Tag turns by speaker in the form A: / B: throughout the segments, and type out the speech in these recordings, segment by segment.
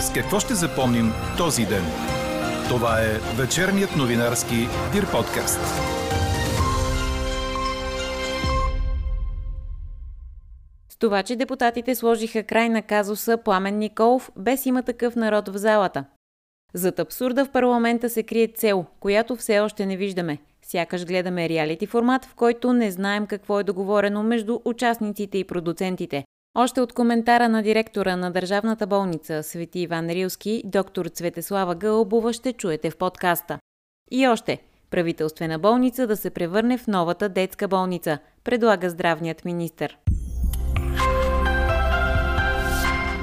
A: С какво ще запомним този ден? Това е вечерният новинарски Дир подкаст.
B: С това, че депутатите сложиха край на казуса Пламен Николов, без има такъв народ в залата. Зад абсурда в парламента се крие цел, която все още не виждаме. Сякаш гледаме реалити формат, в който не знаем какво е договорено между участниците и продуцентите. Още от коментара на директора на Държавната болница Свети Иван Рилски, доктор Цветеслава Гълбова ще чуете в подкаста. И още – правителствена болница да се превърне в новата детска болница, предлага здравният министр.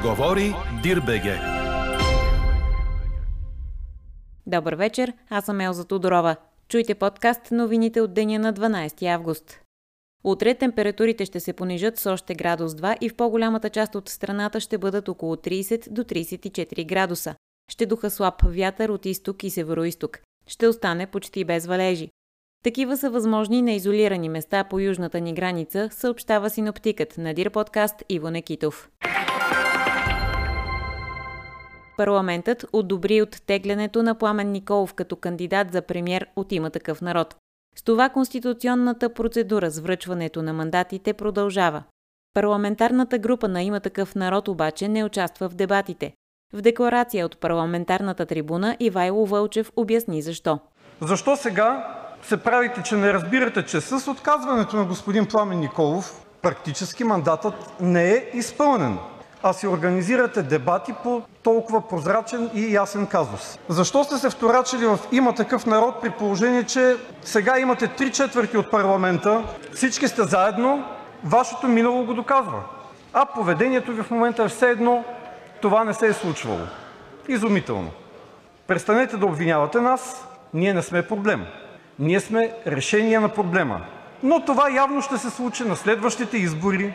A: Говори Дирбеге.
B: Добър вечер, аз съм Елза Тодорова. Чуйте подкаст новините от деня на 12 август. Утре температурите ще се понижат с още градус 2 и в по-голямата част от страната ще бъдат около 30 до 34 градуса. Ще духа слаб вятър от изток и североизток. Ще остане почти без валежи. Такива са възможни на изолирани места по южната ни граница, съобщава синоптикът на Дир подкаст Иво Некитов. Парламентът одобри оттеглянето на Пламен Николов като кандидат за премьер от има такъв народ. С това конституционната процедура с връчването на мандатите продължава. Парламентарната група на има такъв народ обаче не участва в дебатите. В декларация от парламентарната трибуна Ивайло Вълчев обясни защо.
C: Защо сега се правите, че не разбирате, че с отказването на господин Пламен Николов практически мандатът не е изпълнен? А си организирате дебати по толкова прозрачен и ясен казус. Защо сте се вторачили в „Има такъв народ“, при положение че сега имате три четвърти от парламента, всички сте заедно, Вашето минало го доказва, а поведението Ви в момента е все едно това не се е случвало. Изумително! Престанете да обвинявате нас, ние не сме проблем. Ние сме решение на проблема. Но това явно ще се случи на следващите избори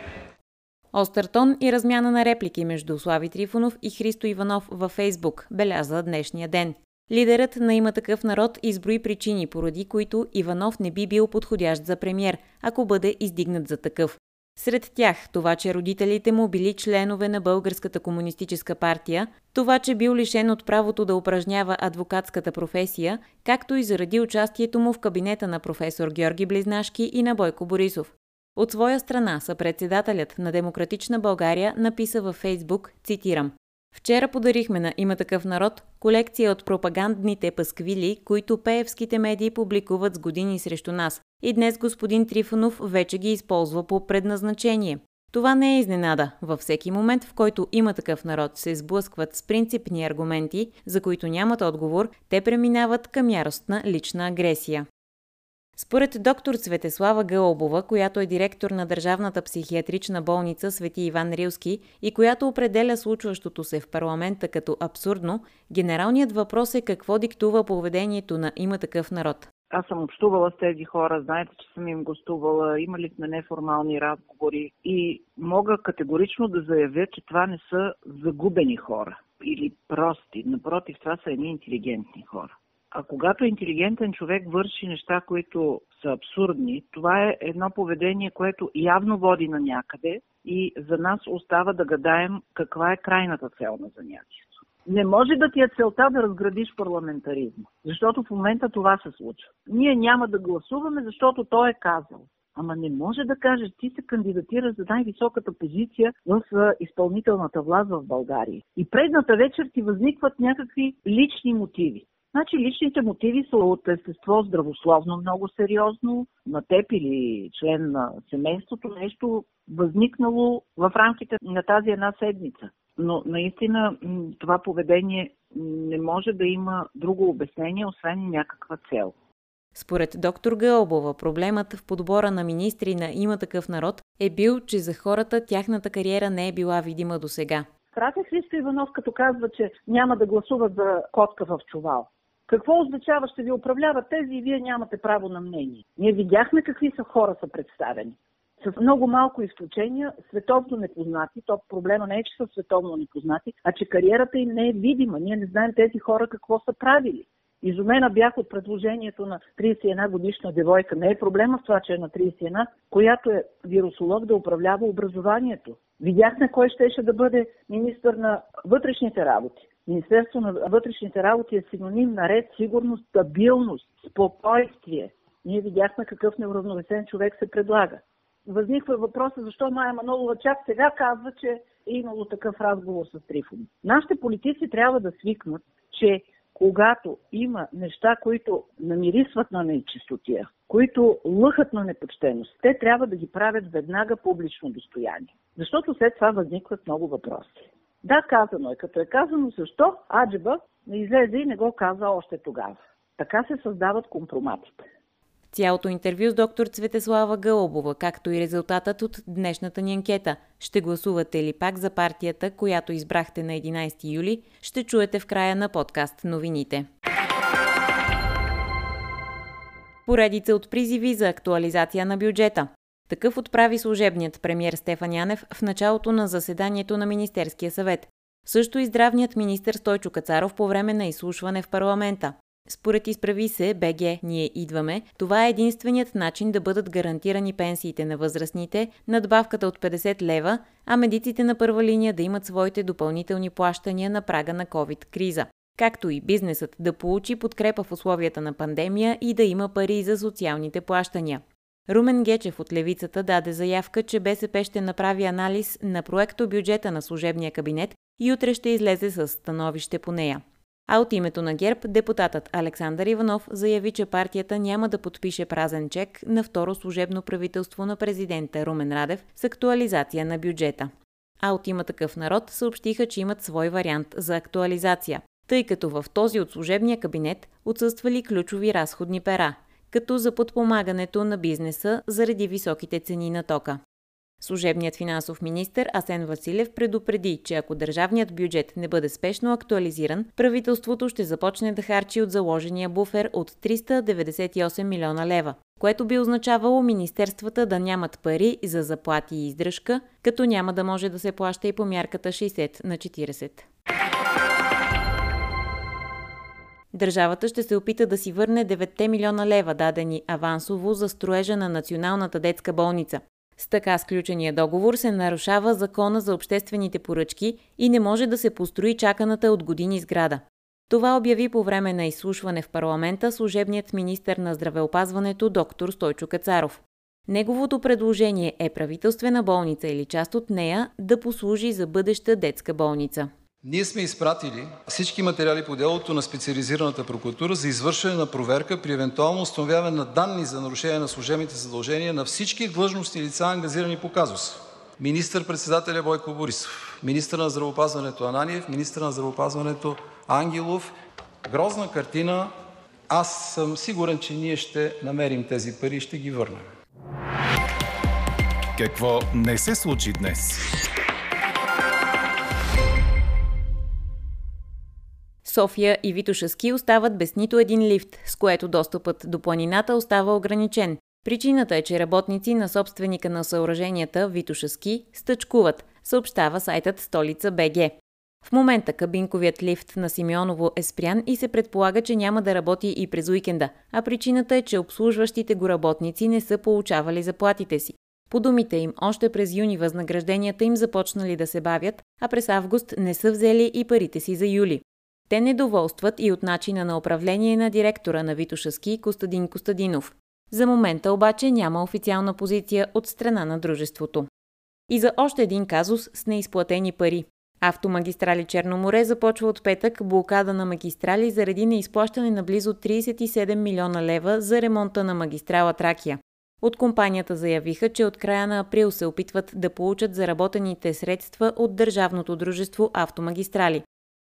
B: Остър тон и размяна на реплики между Слави Трифонов и Христо Иванов във Фейсбук беляза днешния ден. Лидерът на има такъв народ изброи причини, поради които Иванов не би бил подходящ за премьер, ако бъде издигнат за такъв. Сред тях това, че родителите му били членове на Българската комунистическа партия, това, че бил лишен от правото да упражнява адвокатската професия, както и заради участието му в кабинета на професор Георги Близнашки и на Бойко Борисов. От своя страна съпредседателят на Демократична България написа във Фейсбук, цитирам, Вчера подарихме на Има такъв народ колекция от пропагандните пасквили, които пеевските медии публикуват с години срещу нас. И днес господин Трифонов вече ги използва по предназначение. Това не е изненада. Във всеки момент, в който има такъв народ, се сблъскват с принципни аргументи, за които нямат отговор, те преминават към яростна лична агресия. Според доктор Светеслава Гълбова, която е директор на Държавната психиатрична болница Свети Иван Рилски и която определя случващото се в парламента като абсурдно, генералният въпрос е какво диктува поведението на има такъв народ.
D: Аз съм общувала с тези хора, знаете, че съм им гостувала, имали сме неформални разговори и мога категорично да заявя, че това не са загубени хора или прости. Напротив, това са едни интелигентни хора. А когато интелигентен човек върши неща, които са абсурдни, това е едно поведение, което явно води на някъде и за нас остава да гадаем каква е крайната цел на занятието. Не може да ти е целта да разградиш парламентаризма, защото в момента това се случва. Ние няма да гласуваме, защото той е казал. Ама не може да кажеш, ти се кандидатираш за най-високата позиция в изпълнителната власт в България. И предната вечер ти възникват някакви лични мотиви. Значи личните мотиви са от естество здравословно много сериозно, на теб или член на семейството, нещо възникнало в рамките на тази една седмица. Но наистина това поведение не може да има друго обяснение, освен някаква цел.
B: Според доктор Гълбова, проблемът в подбора на министри на има такъв народ е бил, че за хората тяхната кариера не е била видима до сега.
D: Пратя Христо Иванов, като казва, че няма да гласуват за котка в чувал. Какво означава ще ви управляват тези и вие нямате право на мнение? Ние видяхме какви са хора са представени. С много малко изключения, световно непознати, то проблема не е, че са световно непознати, а че кариерата им не е видима. Ние не знаем тези хора какво са правили. Изумена бях от предложението на 31 годишна девойка. Не е проблема в това, че е на 31, която е вирусолог да управлява образованието. Видяхме кой щеше да бъде министър на вътрешните работи. Министерство на вътрешните работи е синоним на ред, сигурност, стабилност, спокойствие. Ние видяхме какъв неуравновесен човек се предлага. Възниква въпроса защо Майя Манолова чак сега казва, че е имало такъв разговор с Трифон. Нашите политици трябва да свикнат, че когато има неща, които намирисват на нечистотия, които лъхат на непочтеност, те трябва да ги правят веднага публично достояние. Защото след това възникват много въпроси. Да, казано е. Като е казано защо, Аджеба не излезе и не го каза още тогава. Така се създават компроматите.
B: Цялото интервю с доктор Цветеслава Гълъбова, както и резултатът от днешната ни анкета. Ще гласувате ли пак за партията, която избрахте на 11 юли, ще чуете в края на подкаст новините. Поредица от призиви за актуализация на бюджета. Такъв отправи служебният премьер Стефан Янев в началото на заседанието на Министерския съвет. Също и здравният министр Стойчо Кацаров по време на изслушване в парламента. Според изправи се, БГ, ние идваме, това е единственият начин да бъдат гарантирани пенсиите на възрастните, надбавката от 50 лева, а медиците на първа линия да имат своите допълнителни плащания на прага на COVID-криза. Както и бизнесът да получи подкрепа в условията на пандемия и да има пари за социалните плащания. Румен Гечев от Левицата даде заявка, че БСП ще направи анализ на проекто бюджета на служебния кабинет и утре ще излезе с становище по нея. А от името на ГЕРБ депутатът Александър Иванов заяви, че партията няма да подпише празен чек на второ служебно правителство на президента Румен Радев с актуализация на бюджета. А от има такъв народ съобщиха, че имат свой вариант за актуализация, тъй като в този от служебния кабинет отсъствали ключови разходни пера, като за подпомагането на бизнеса заради високите цени на тока. Служебният финансов министр Асен Василев предупреди, че ако държавният бюджет не бъде спешно актуализиран, правителството ще започне да харчи от заложения буфер от 398 милиона лева, което би означавало министерствата да нямат пари за заплати и издръжка, като няма да може да се плаща и по мярката 60 на 40. Държавата ще се опита да си върне 9 милиона лева, дадени авансово за строежа на Националната детска болница. С така сключения договор се нарушава закона за обществените поръчки и не може да се построи чаканата от години сграда. Това обяви по време на изслушване в парламента служебният министр на здравеопазването доктор Стойчо Кацаров. Неговото предложение е правителствена болница или част от нея да послужи за бъдеща детска болница.
E: Ние сме изпратили всички материали по делото на специализираната прокуратура за извършване на проверка при евентуално установяване на данни за нарушение на служебните задължения на всички длъжностни лица, ангазирани по казус. Министър-председателя Бойко Борисов, министър на здравеопазването Ананиев, министър на здравеопазването Ангелов. Грозна картина. Аз съм сигурен, че ние ще намерим тези пари и ще ги върнем.
A: Какво не се случи днес?
B: София и Витошаски остават без нито един лифт, с което достъпът до планината остава ограничен. Причината е, че работници на собственика на съоръженията Витошаски стъчкуват, съобщава сайтът Столица БГ. В момента кабинковият лифт на Симеоново е спрян и се предполага, че няма да работи и през уикенда, а причината е, че обслужващите го работници не са получавали заплатите си. По думите им, още през юни възнагражденията им започнали да се бавят, а през август не са взели и парите си за юли. Те недоволстват и от начина на управление на директора на Витошаски Костадин Костадинов. За момента обаче няма официална позиция от страна на дружеството. И за още един казус с неизплатени пари. Автомагистрали Черно море започва от петък блокада на магистрали заради неизплащане на близо 37 милиона лева за ремонта на магистрала Тракия. От компанията заявиха, че от края на април се опитват да получат заработените средства от Държавното дружество Автомагистрали.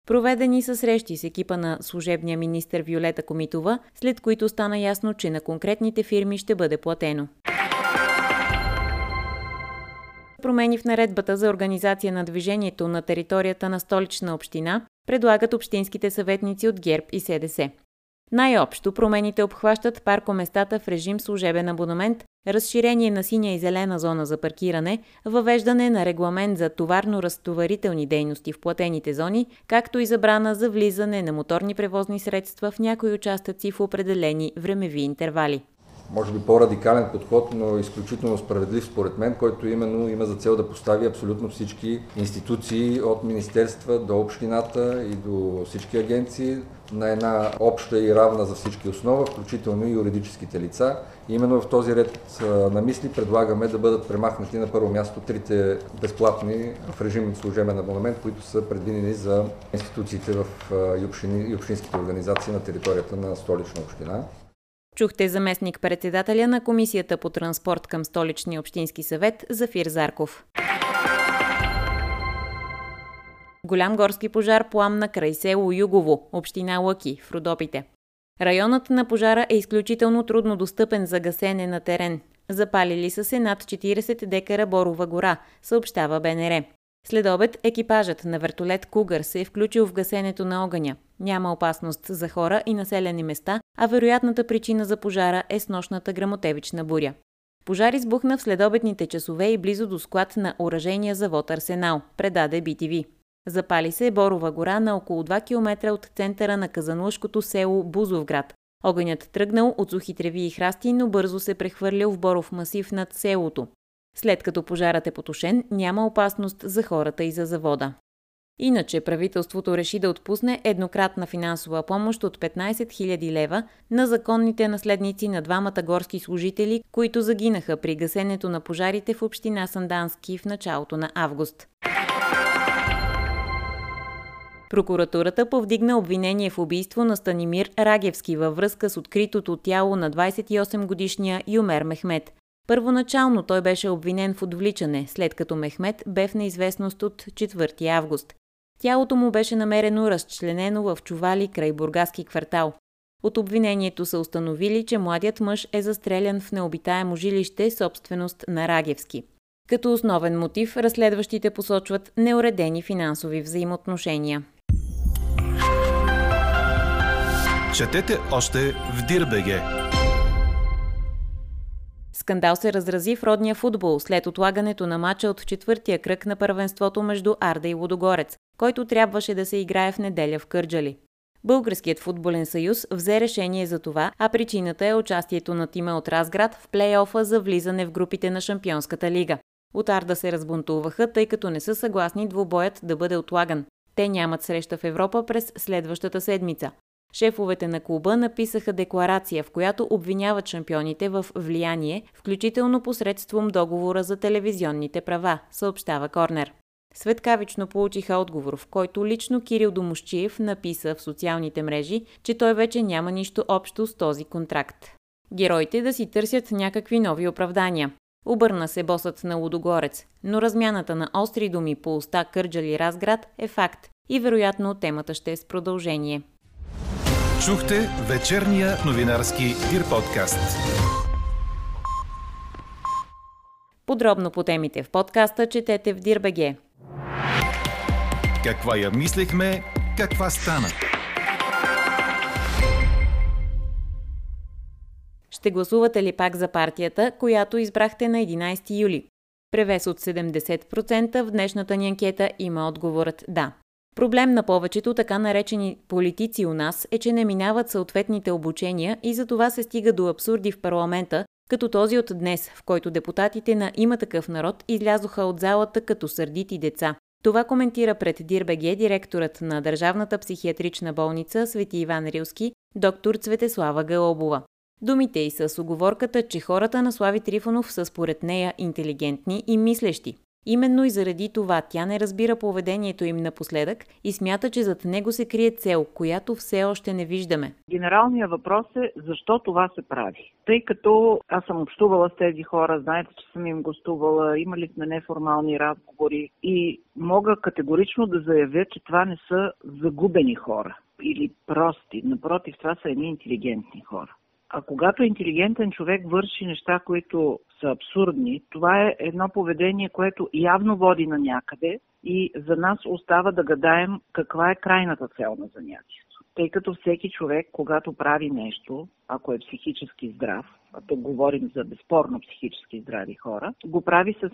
B: Проведени са срещи с екипа на служебния министр Виолета Комитова, след които стана ясно, че на конкретните фирми ще бъде платено. Промени в наредбата за организация на движението на територията на столична община предлагат общинските съветници от ГЕРБ и СДС. Най-общо промените обхващат паркоместата в режим служебен абонамент, разширение на синя и зелена зона за паркиране, въвеждане на регламент за товарно-разтоварителни дейности в платените зони, както и забрана за влизане на моторни превозни средства в някои участъци в определени времеви интервали.
F: Може би по-радикален подход, но изключително справедлив според мен, който именно има за цел да постави абсолютно всички институции от министерства до общината и до всички агенции на една обща и равна за всички основа, включително и юридическите лица. И именно в този ред на мисли предлагаме да бъдат премахнати на първо място трите безплатни в режим служебен абонамент, които са предвидени за институциите в и, общинските организации на територията на столична община.
B: Чухте заместник председателя на Комисията по транспорт към столичния общински съвет Зафир Зарков. Голям горски пожар пламна край село Югово, община Лъки, в Родопите. Районът на пожара е изключително трудно достъпен за гасене на терен. Запалили са се над 40 декара борова гора, съобщава БНР. След обед екипажът на вертолет Кугър се е включил в гасенето на огъня. Няма опасност за хора и населени места, а вероятната причина за пожара е снощната грамотевична буря. Пожар избухна в следобедните часове и близо до склад на оръжения завод Арсенал, предаде BTV. Запали се Борова гора на около 2 км от центъра на казанлъшкото село Бузовград. Огънят тръгнал от сухи треви и храсти, но бързо се прехвърлял в боров масив над селото. След като пожарът е потушен, няма опасност за хората и за завода. Иначе правителството реши да отпусне еднократна финансова помощ от 15 000 лева на законните наследници на двамата горски служители, които загинаха при гасенето на пожарите в община Сандански в началото на август. Прокуратурата повдигна обвинение в убийство на Станимир Рагевски във връзка с откритото тяло на 28-годишния Юмер Мехмет. Първоначално той беше обвинен в отвличане, след като Мехмет бе в неизвестност от 4 август. Тялото му беше намерено разчленено в чували край Бургаски квартал. От обвинението са установили, че младият мъж е застрелян в необитаемо жилище, собственост на Рагевски. Като основен мотив разследващите посочват неуредени финансови взаимоотношения.
A: Четете още в Дирбеге.
B: Скандал се разрази в родния футбол след отлагането на мача от четвъртия кръг на първенството между Арда и Лудогорец, който трябваше да се играе в неделя в Кърджали. Българският футболен съюз взе решение за това, а причината е участието на тима от Разград в плейофа за влизане в групите на Шампионската лига. От Арда се разбунтуваха, тъй като не са съгласни двубоят да бъде отлаган. Те нямат среща в Европа през следващата седмица. Шефовете на клуба написаха декларация, в която обвиняват шампионите в влияние, включително посредством договора за телевизионните права, съобщава Корнер. Светкавично получиха отговор, в който лично Кирил Домощиев написа в социалните мрежи, че той вече няма нищо общо с този контракт. Героите да си търсят някакви нови оправдания. Обърна се босът на Лудогорец, но размяната на остри думи по уста Кърджали Разград е факт и вероятно темата ще е с продължение.
A: Чухте вечерния новинарски Дир подкаст.
B: Подробно по темите в подкаста четете в Дирбеге.
A: Каква я мислехме, каква стана?
B: Ще гласувате ли пак за партията, която избрахте на 11 юли? Превес от 70% в днешната ни анкета има отговорът да. Проблем на повечето така наречени политици у нас е, че не минават съответните обучения и за това се стига до абсурди в парламента, като този от днес, в който депутатите на Има такъв народ излязоха от залата като сърдити деца. Това коментира пред Дирбеге директорът на Държавната психиатрична болница Свети Иван Рилски, доктор Цветеслава Галобова. Думите й с оговорката, че хората на Слави Трифонов са според нея интелигентни и мислещи. Именно и заради това тя не разбира поведението им напоследък и смята, че зад него се крие цел, която все още не виждаме.
D: Генералният въпрос е защо това се прави. Тъй като аз съм общувала с тези хора, знаете, че съм им гостувала, имали сме неформални разговори и мога категорично да заявя, че това не са загубени хора или прости. Напротив, това са едни интелигентни хора. А когато интелигентен човек върши неща, които са абсурдни, това е едно поведение, което явно води на някъде и за нас остава да гадаем каква е крайната цел на занятието. Тъй като всеки човек, когато прави нещо, ако е психически здрав, а тук говорим за безспорно психически здрави хора, го прави с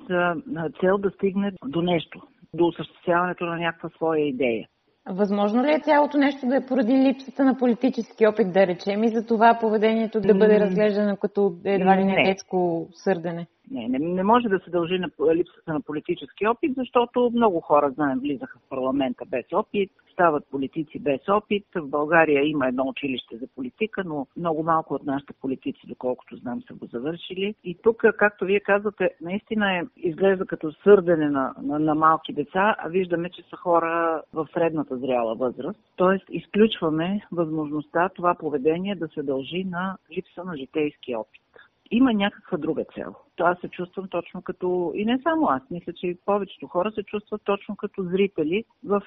D: цел да стигне до нещо, до осъществяването на някаква своя идея.
B: Възможно ли е цялото нещо да е поради липсата на политически опит, да речем, и за това поведението да бъде разглеждано като едва ли не детско сърдене?
D: Не, не, не може да се дължи на липсата на политически опит, защото много хора, знаем, влизаха в парламента без опит, стават политици без опит. В България има едно училище за политика, но много малко от нашите политици, доколкото знам, са го завършили. И тук, както вие казвате, наистина е, изглежда като сърдене на, на, на малки деца, а виждаме, че са хора в средната зряла възраст. Тоест, изключваме възможността това поведение да се дължи на липса на житейски опит има някаква друга цел. То аз се чувствам точно като, и не само аз, мисля, че и повечето хора се чувстват точно като зрители в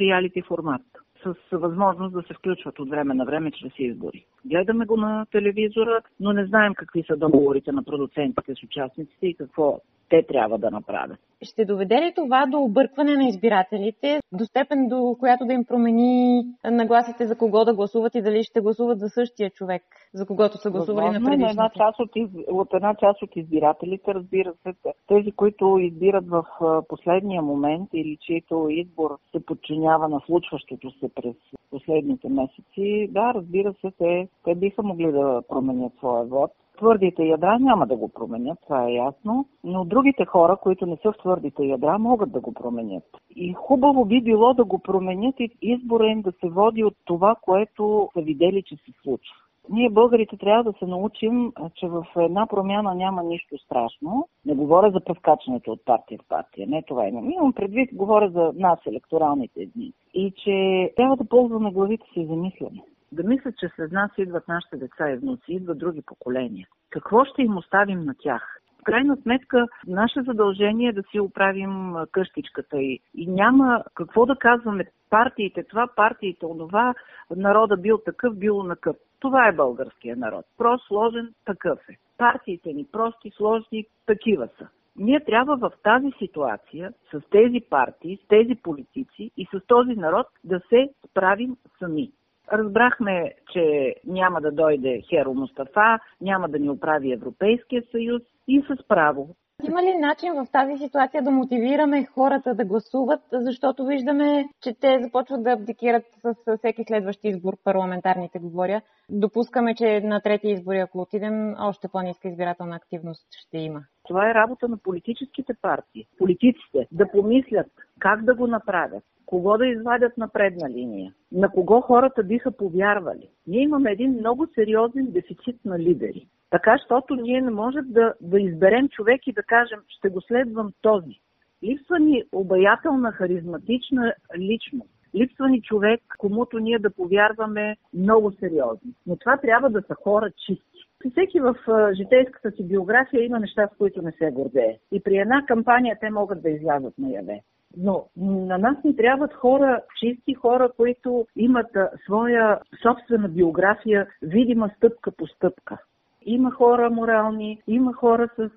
D: реалити формат с възможност да се включват от време на време чрез избори. Гледаме го на телевизора, но не знаем какви са договорите на продуцентите с участниците и какво те трябва да направят.
B: Ще доведе ли това до объркване на избирателите, до степен до която да им промени нагласите за кого да гласуват и дали ще гласуват за същия човек, за когото са гласували
D: Възможно,
B: на предишното?
D: Една част от, из... от една част от избирателите, разбира се, тези, които избират в последния момент или чието избор се подчинява на случващото се през последните месеци, да, разбира се, те, те биха могли да променят своя вод. Твърдите ядра няма да го променят, това е ясно, но другите хора, които не са в твърдите ядра, могат да го променят. И хубаво би било да го променят и избора им да се води от това, което са видели, че се случва. Ние, българите, трябва да се научим, че в една промяна няма нищо страшно. Не говоря за прескачането от партия в партия, не това имам. Имам предвид, говоря за нас, електоралните дни. И че трябва да ползваме главите си за мислене да мислят, че след нас идват нашите деца и внуци, идват други поколения. Какво ще им оставим на тях? В крайна сметка, наше задължение е да си оправим къщичката и, и няма какво да казваме партиите, това партиите, онова, народа бил такъв, бил накъв. Това е българския народ. Прост, сложен, такъв е. Партиите ни прости, сложни, такива са. Ние трябва в тази ситуация, с тези партии, с тези политици и с този народ да се справим сами. Разбрахме, че няма да дойде Херо Мустафа, няма да ни оправи Европейския съюз и с право.
B: Има ли начин в тази ситуация да мотивираме хората да гласуват, защото виждаме, че те започват да абдикират с всеки следващ избор, парламентарните говоря. Допускаме, че на трети избори, ако отидем, още по-ниска избирателна активност ще има.
D: Това е работа на политическите партии. Политиците да помислят как да го направят, кого да извадят на предна линия, на кого хората биха повярвали. Ние имаме един много сериозен дефицит на лидери. Така, защото ние не можем да, да изберем човек и да кажем, ще го следвам този. Липсва ни обаятелна, харизматична личност. Липсва ни човек, комуто ние да повярваме много сериозно. Но това трябва да са хора чисти. Всеки в житейската си биография има неща, с които не се гордее. И при една кампания те могат да излязат наяве. Но на нас ни трябват хора, чисти хора, които имат своя собствена биография, видима стъпка по стъпка. Има хора морални, има хора с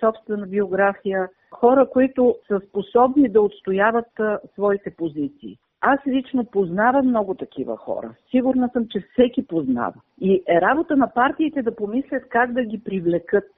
D: собствена биография, хора, които са способни да отстояват своите позиции. Аз лично познавам много такива хора. Сигурна съм, че всеки познава. И е работа на партиите да помислят как да ги привлекат.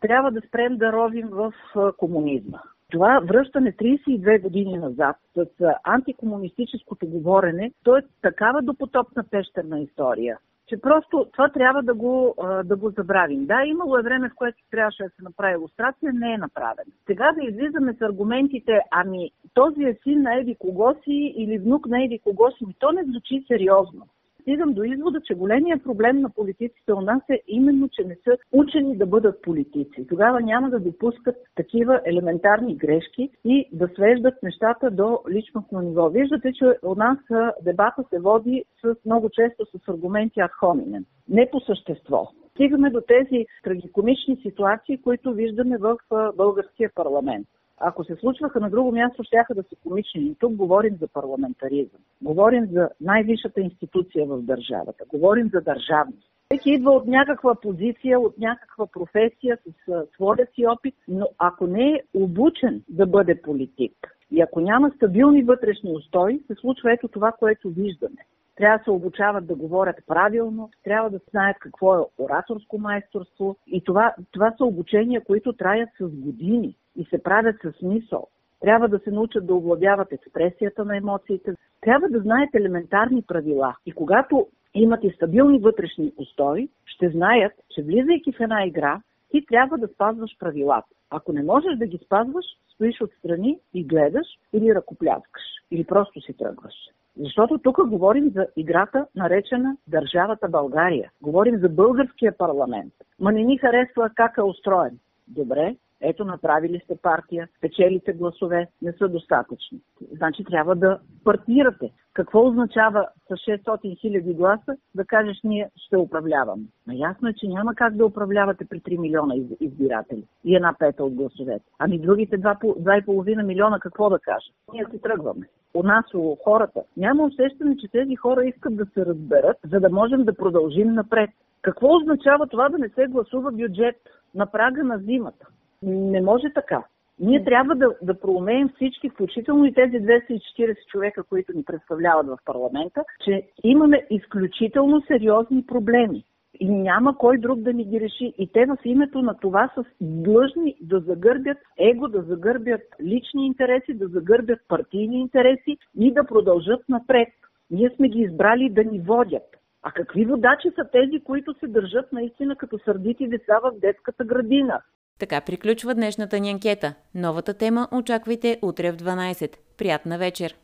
D: Трябва да спрем да ровим в комунизма. Това връщане 32 години назад с антикомунистическото говорене, то е такава допотопна пещерна история, че просто това трябва да го, да го забравим. Да, имало е време, в което трябваше да се направи иллюстрация, не е направена. Сега да излизаме с аргументите, ами този е син на Еди кого си или внук на Еди кого си, ми то не звучи сериозно стигам до извода, че големия проблем на политиците у нас е именно, че не са учени да бъдат политици. Тогава няма да допускат такива елементарни грешки и да свеждат нещата до личностно ниво. Виждате, че у нас дебата се води с много често с аргументи ад хоминен. Не по същество. Стигаме до тези трагикомични ситуации, които виждаме в българския парламент. Ако се случваха на друго място, ще да са комични. Тук говорим за парламентаризъм. Говорим за най-висшата институция в държавата. Говорим за държавност. Всеки идва от някаква позиция, от някаква професия с своя си опит, но ако не е обучен да бъде политик и ако няма стабилни вътрешни устои, се случва ето това, което виждаме. Трябва да се обучават да говорят правилно, трябва да знаят какво е ораторско майсторство и това, това са обучения, които траят с години и се правят със смисъл. трябва да се научат да овладяват експресията на емоциите, трябва да знаят елементарни правила. И когато имат и стабилни вътрешни устои, ще знаят, че влизайки в една игра, ти трябва да спазваш правилата. Ако не можеш да ги спазваш, стоиш отстрани и гледаш или ръкопляскаш, или просто си тръгваш. Защото тук говорим за играта, наречена Държавата България. Говорим за българския парламент. Ма не ни харесва как е устроен. Добре, ето, направили сте партия, печелите гласове, не са достатъчни. Значи трябва да партнирате. Какво означава с 600 хиляди гласа да кажеш ние ще управляваме? Но ясно е, че няма как да управлявате при 3 милиона избиратели и една пета от гласовете. Ами другите 2,5 милиона какво да кажат? Ние си тръгваме. У нас, у хората, няма усещане, че тези хора искат да се разберат, за да можем да продължим напред. Какво означава това да не се гласува бюджет на прага на зимата? Не може така. Ние трябва да, да проумеем всички, включително и тези 240 човека, които ни представляват в парламента, че имаме изключително сериозни проблеми. И няма кой друг да ни ги реши. И те в името на това са длъжни да загърбят его, да загърбят лични интереси, да загърбят партийни интереси и да продължат напред. Ние сме ги избрали да ни водят. А какви водачи са тези, които се държат наистина като сърдити деца в детската градина?
B: Така приключва днешната ни анкета. Новата тема очаквайте утре в 12. Приятна вечер!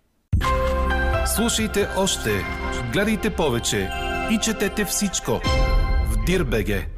A: Слушайте още, гледайте повече и четете всичко в Дирбеге.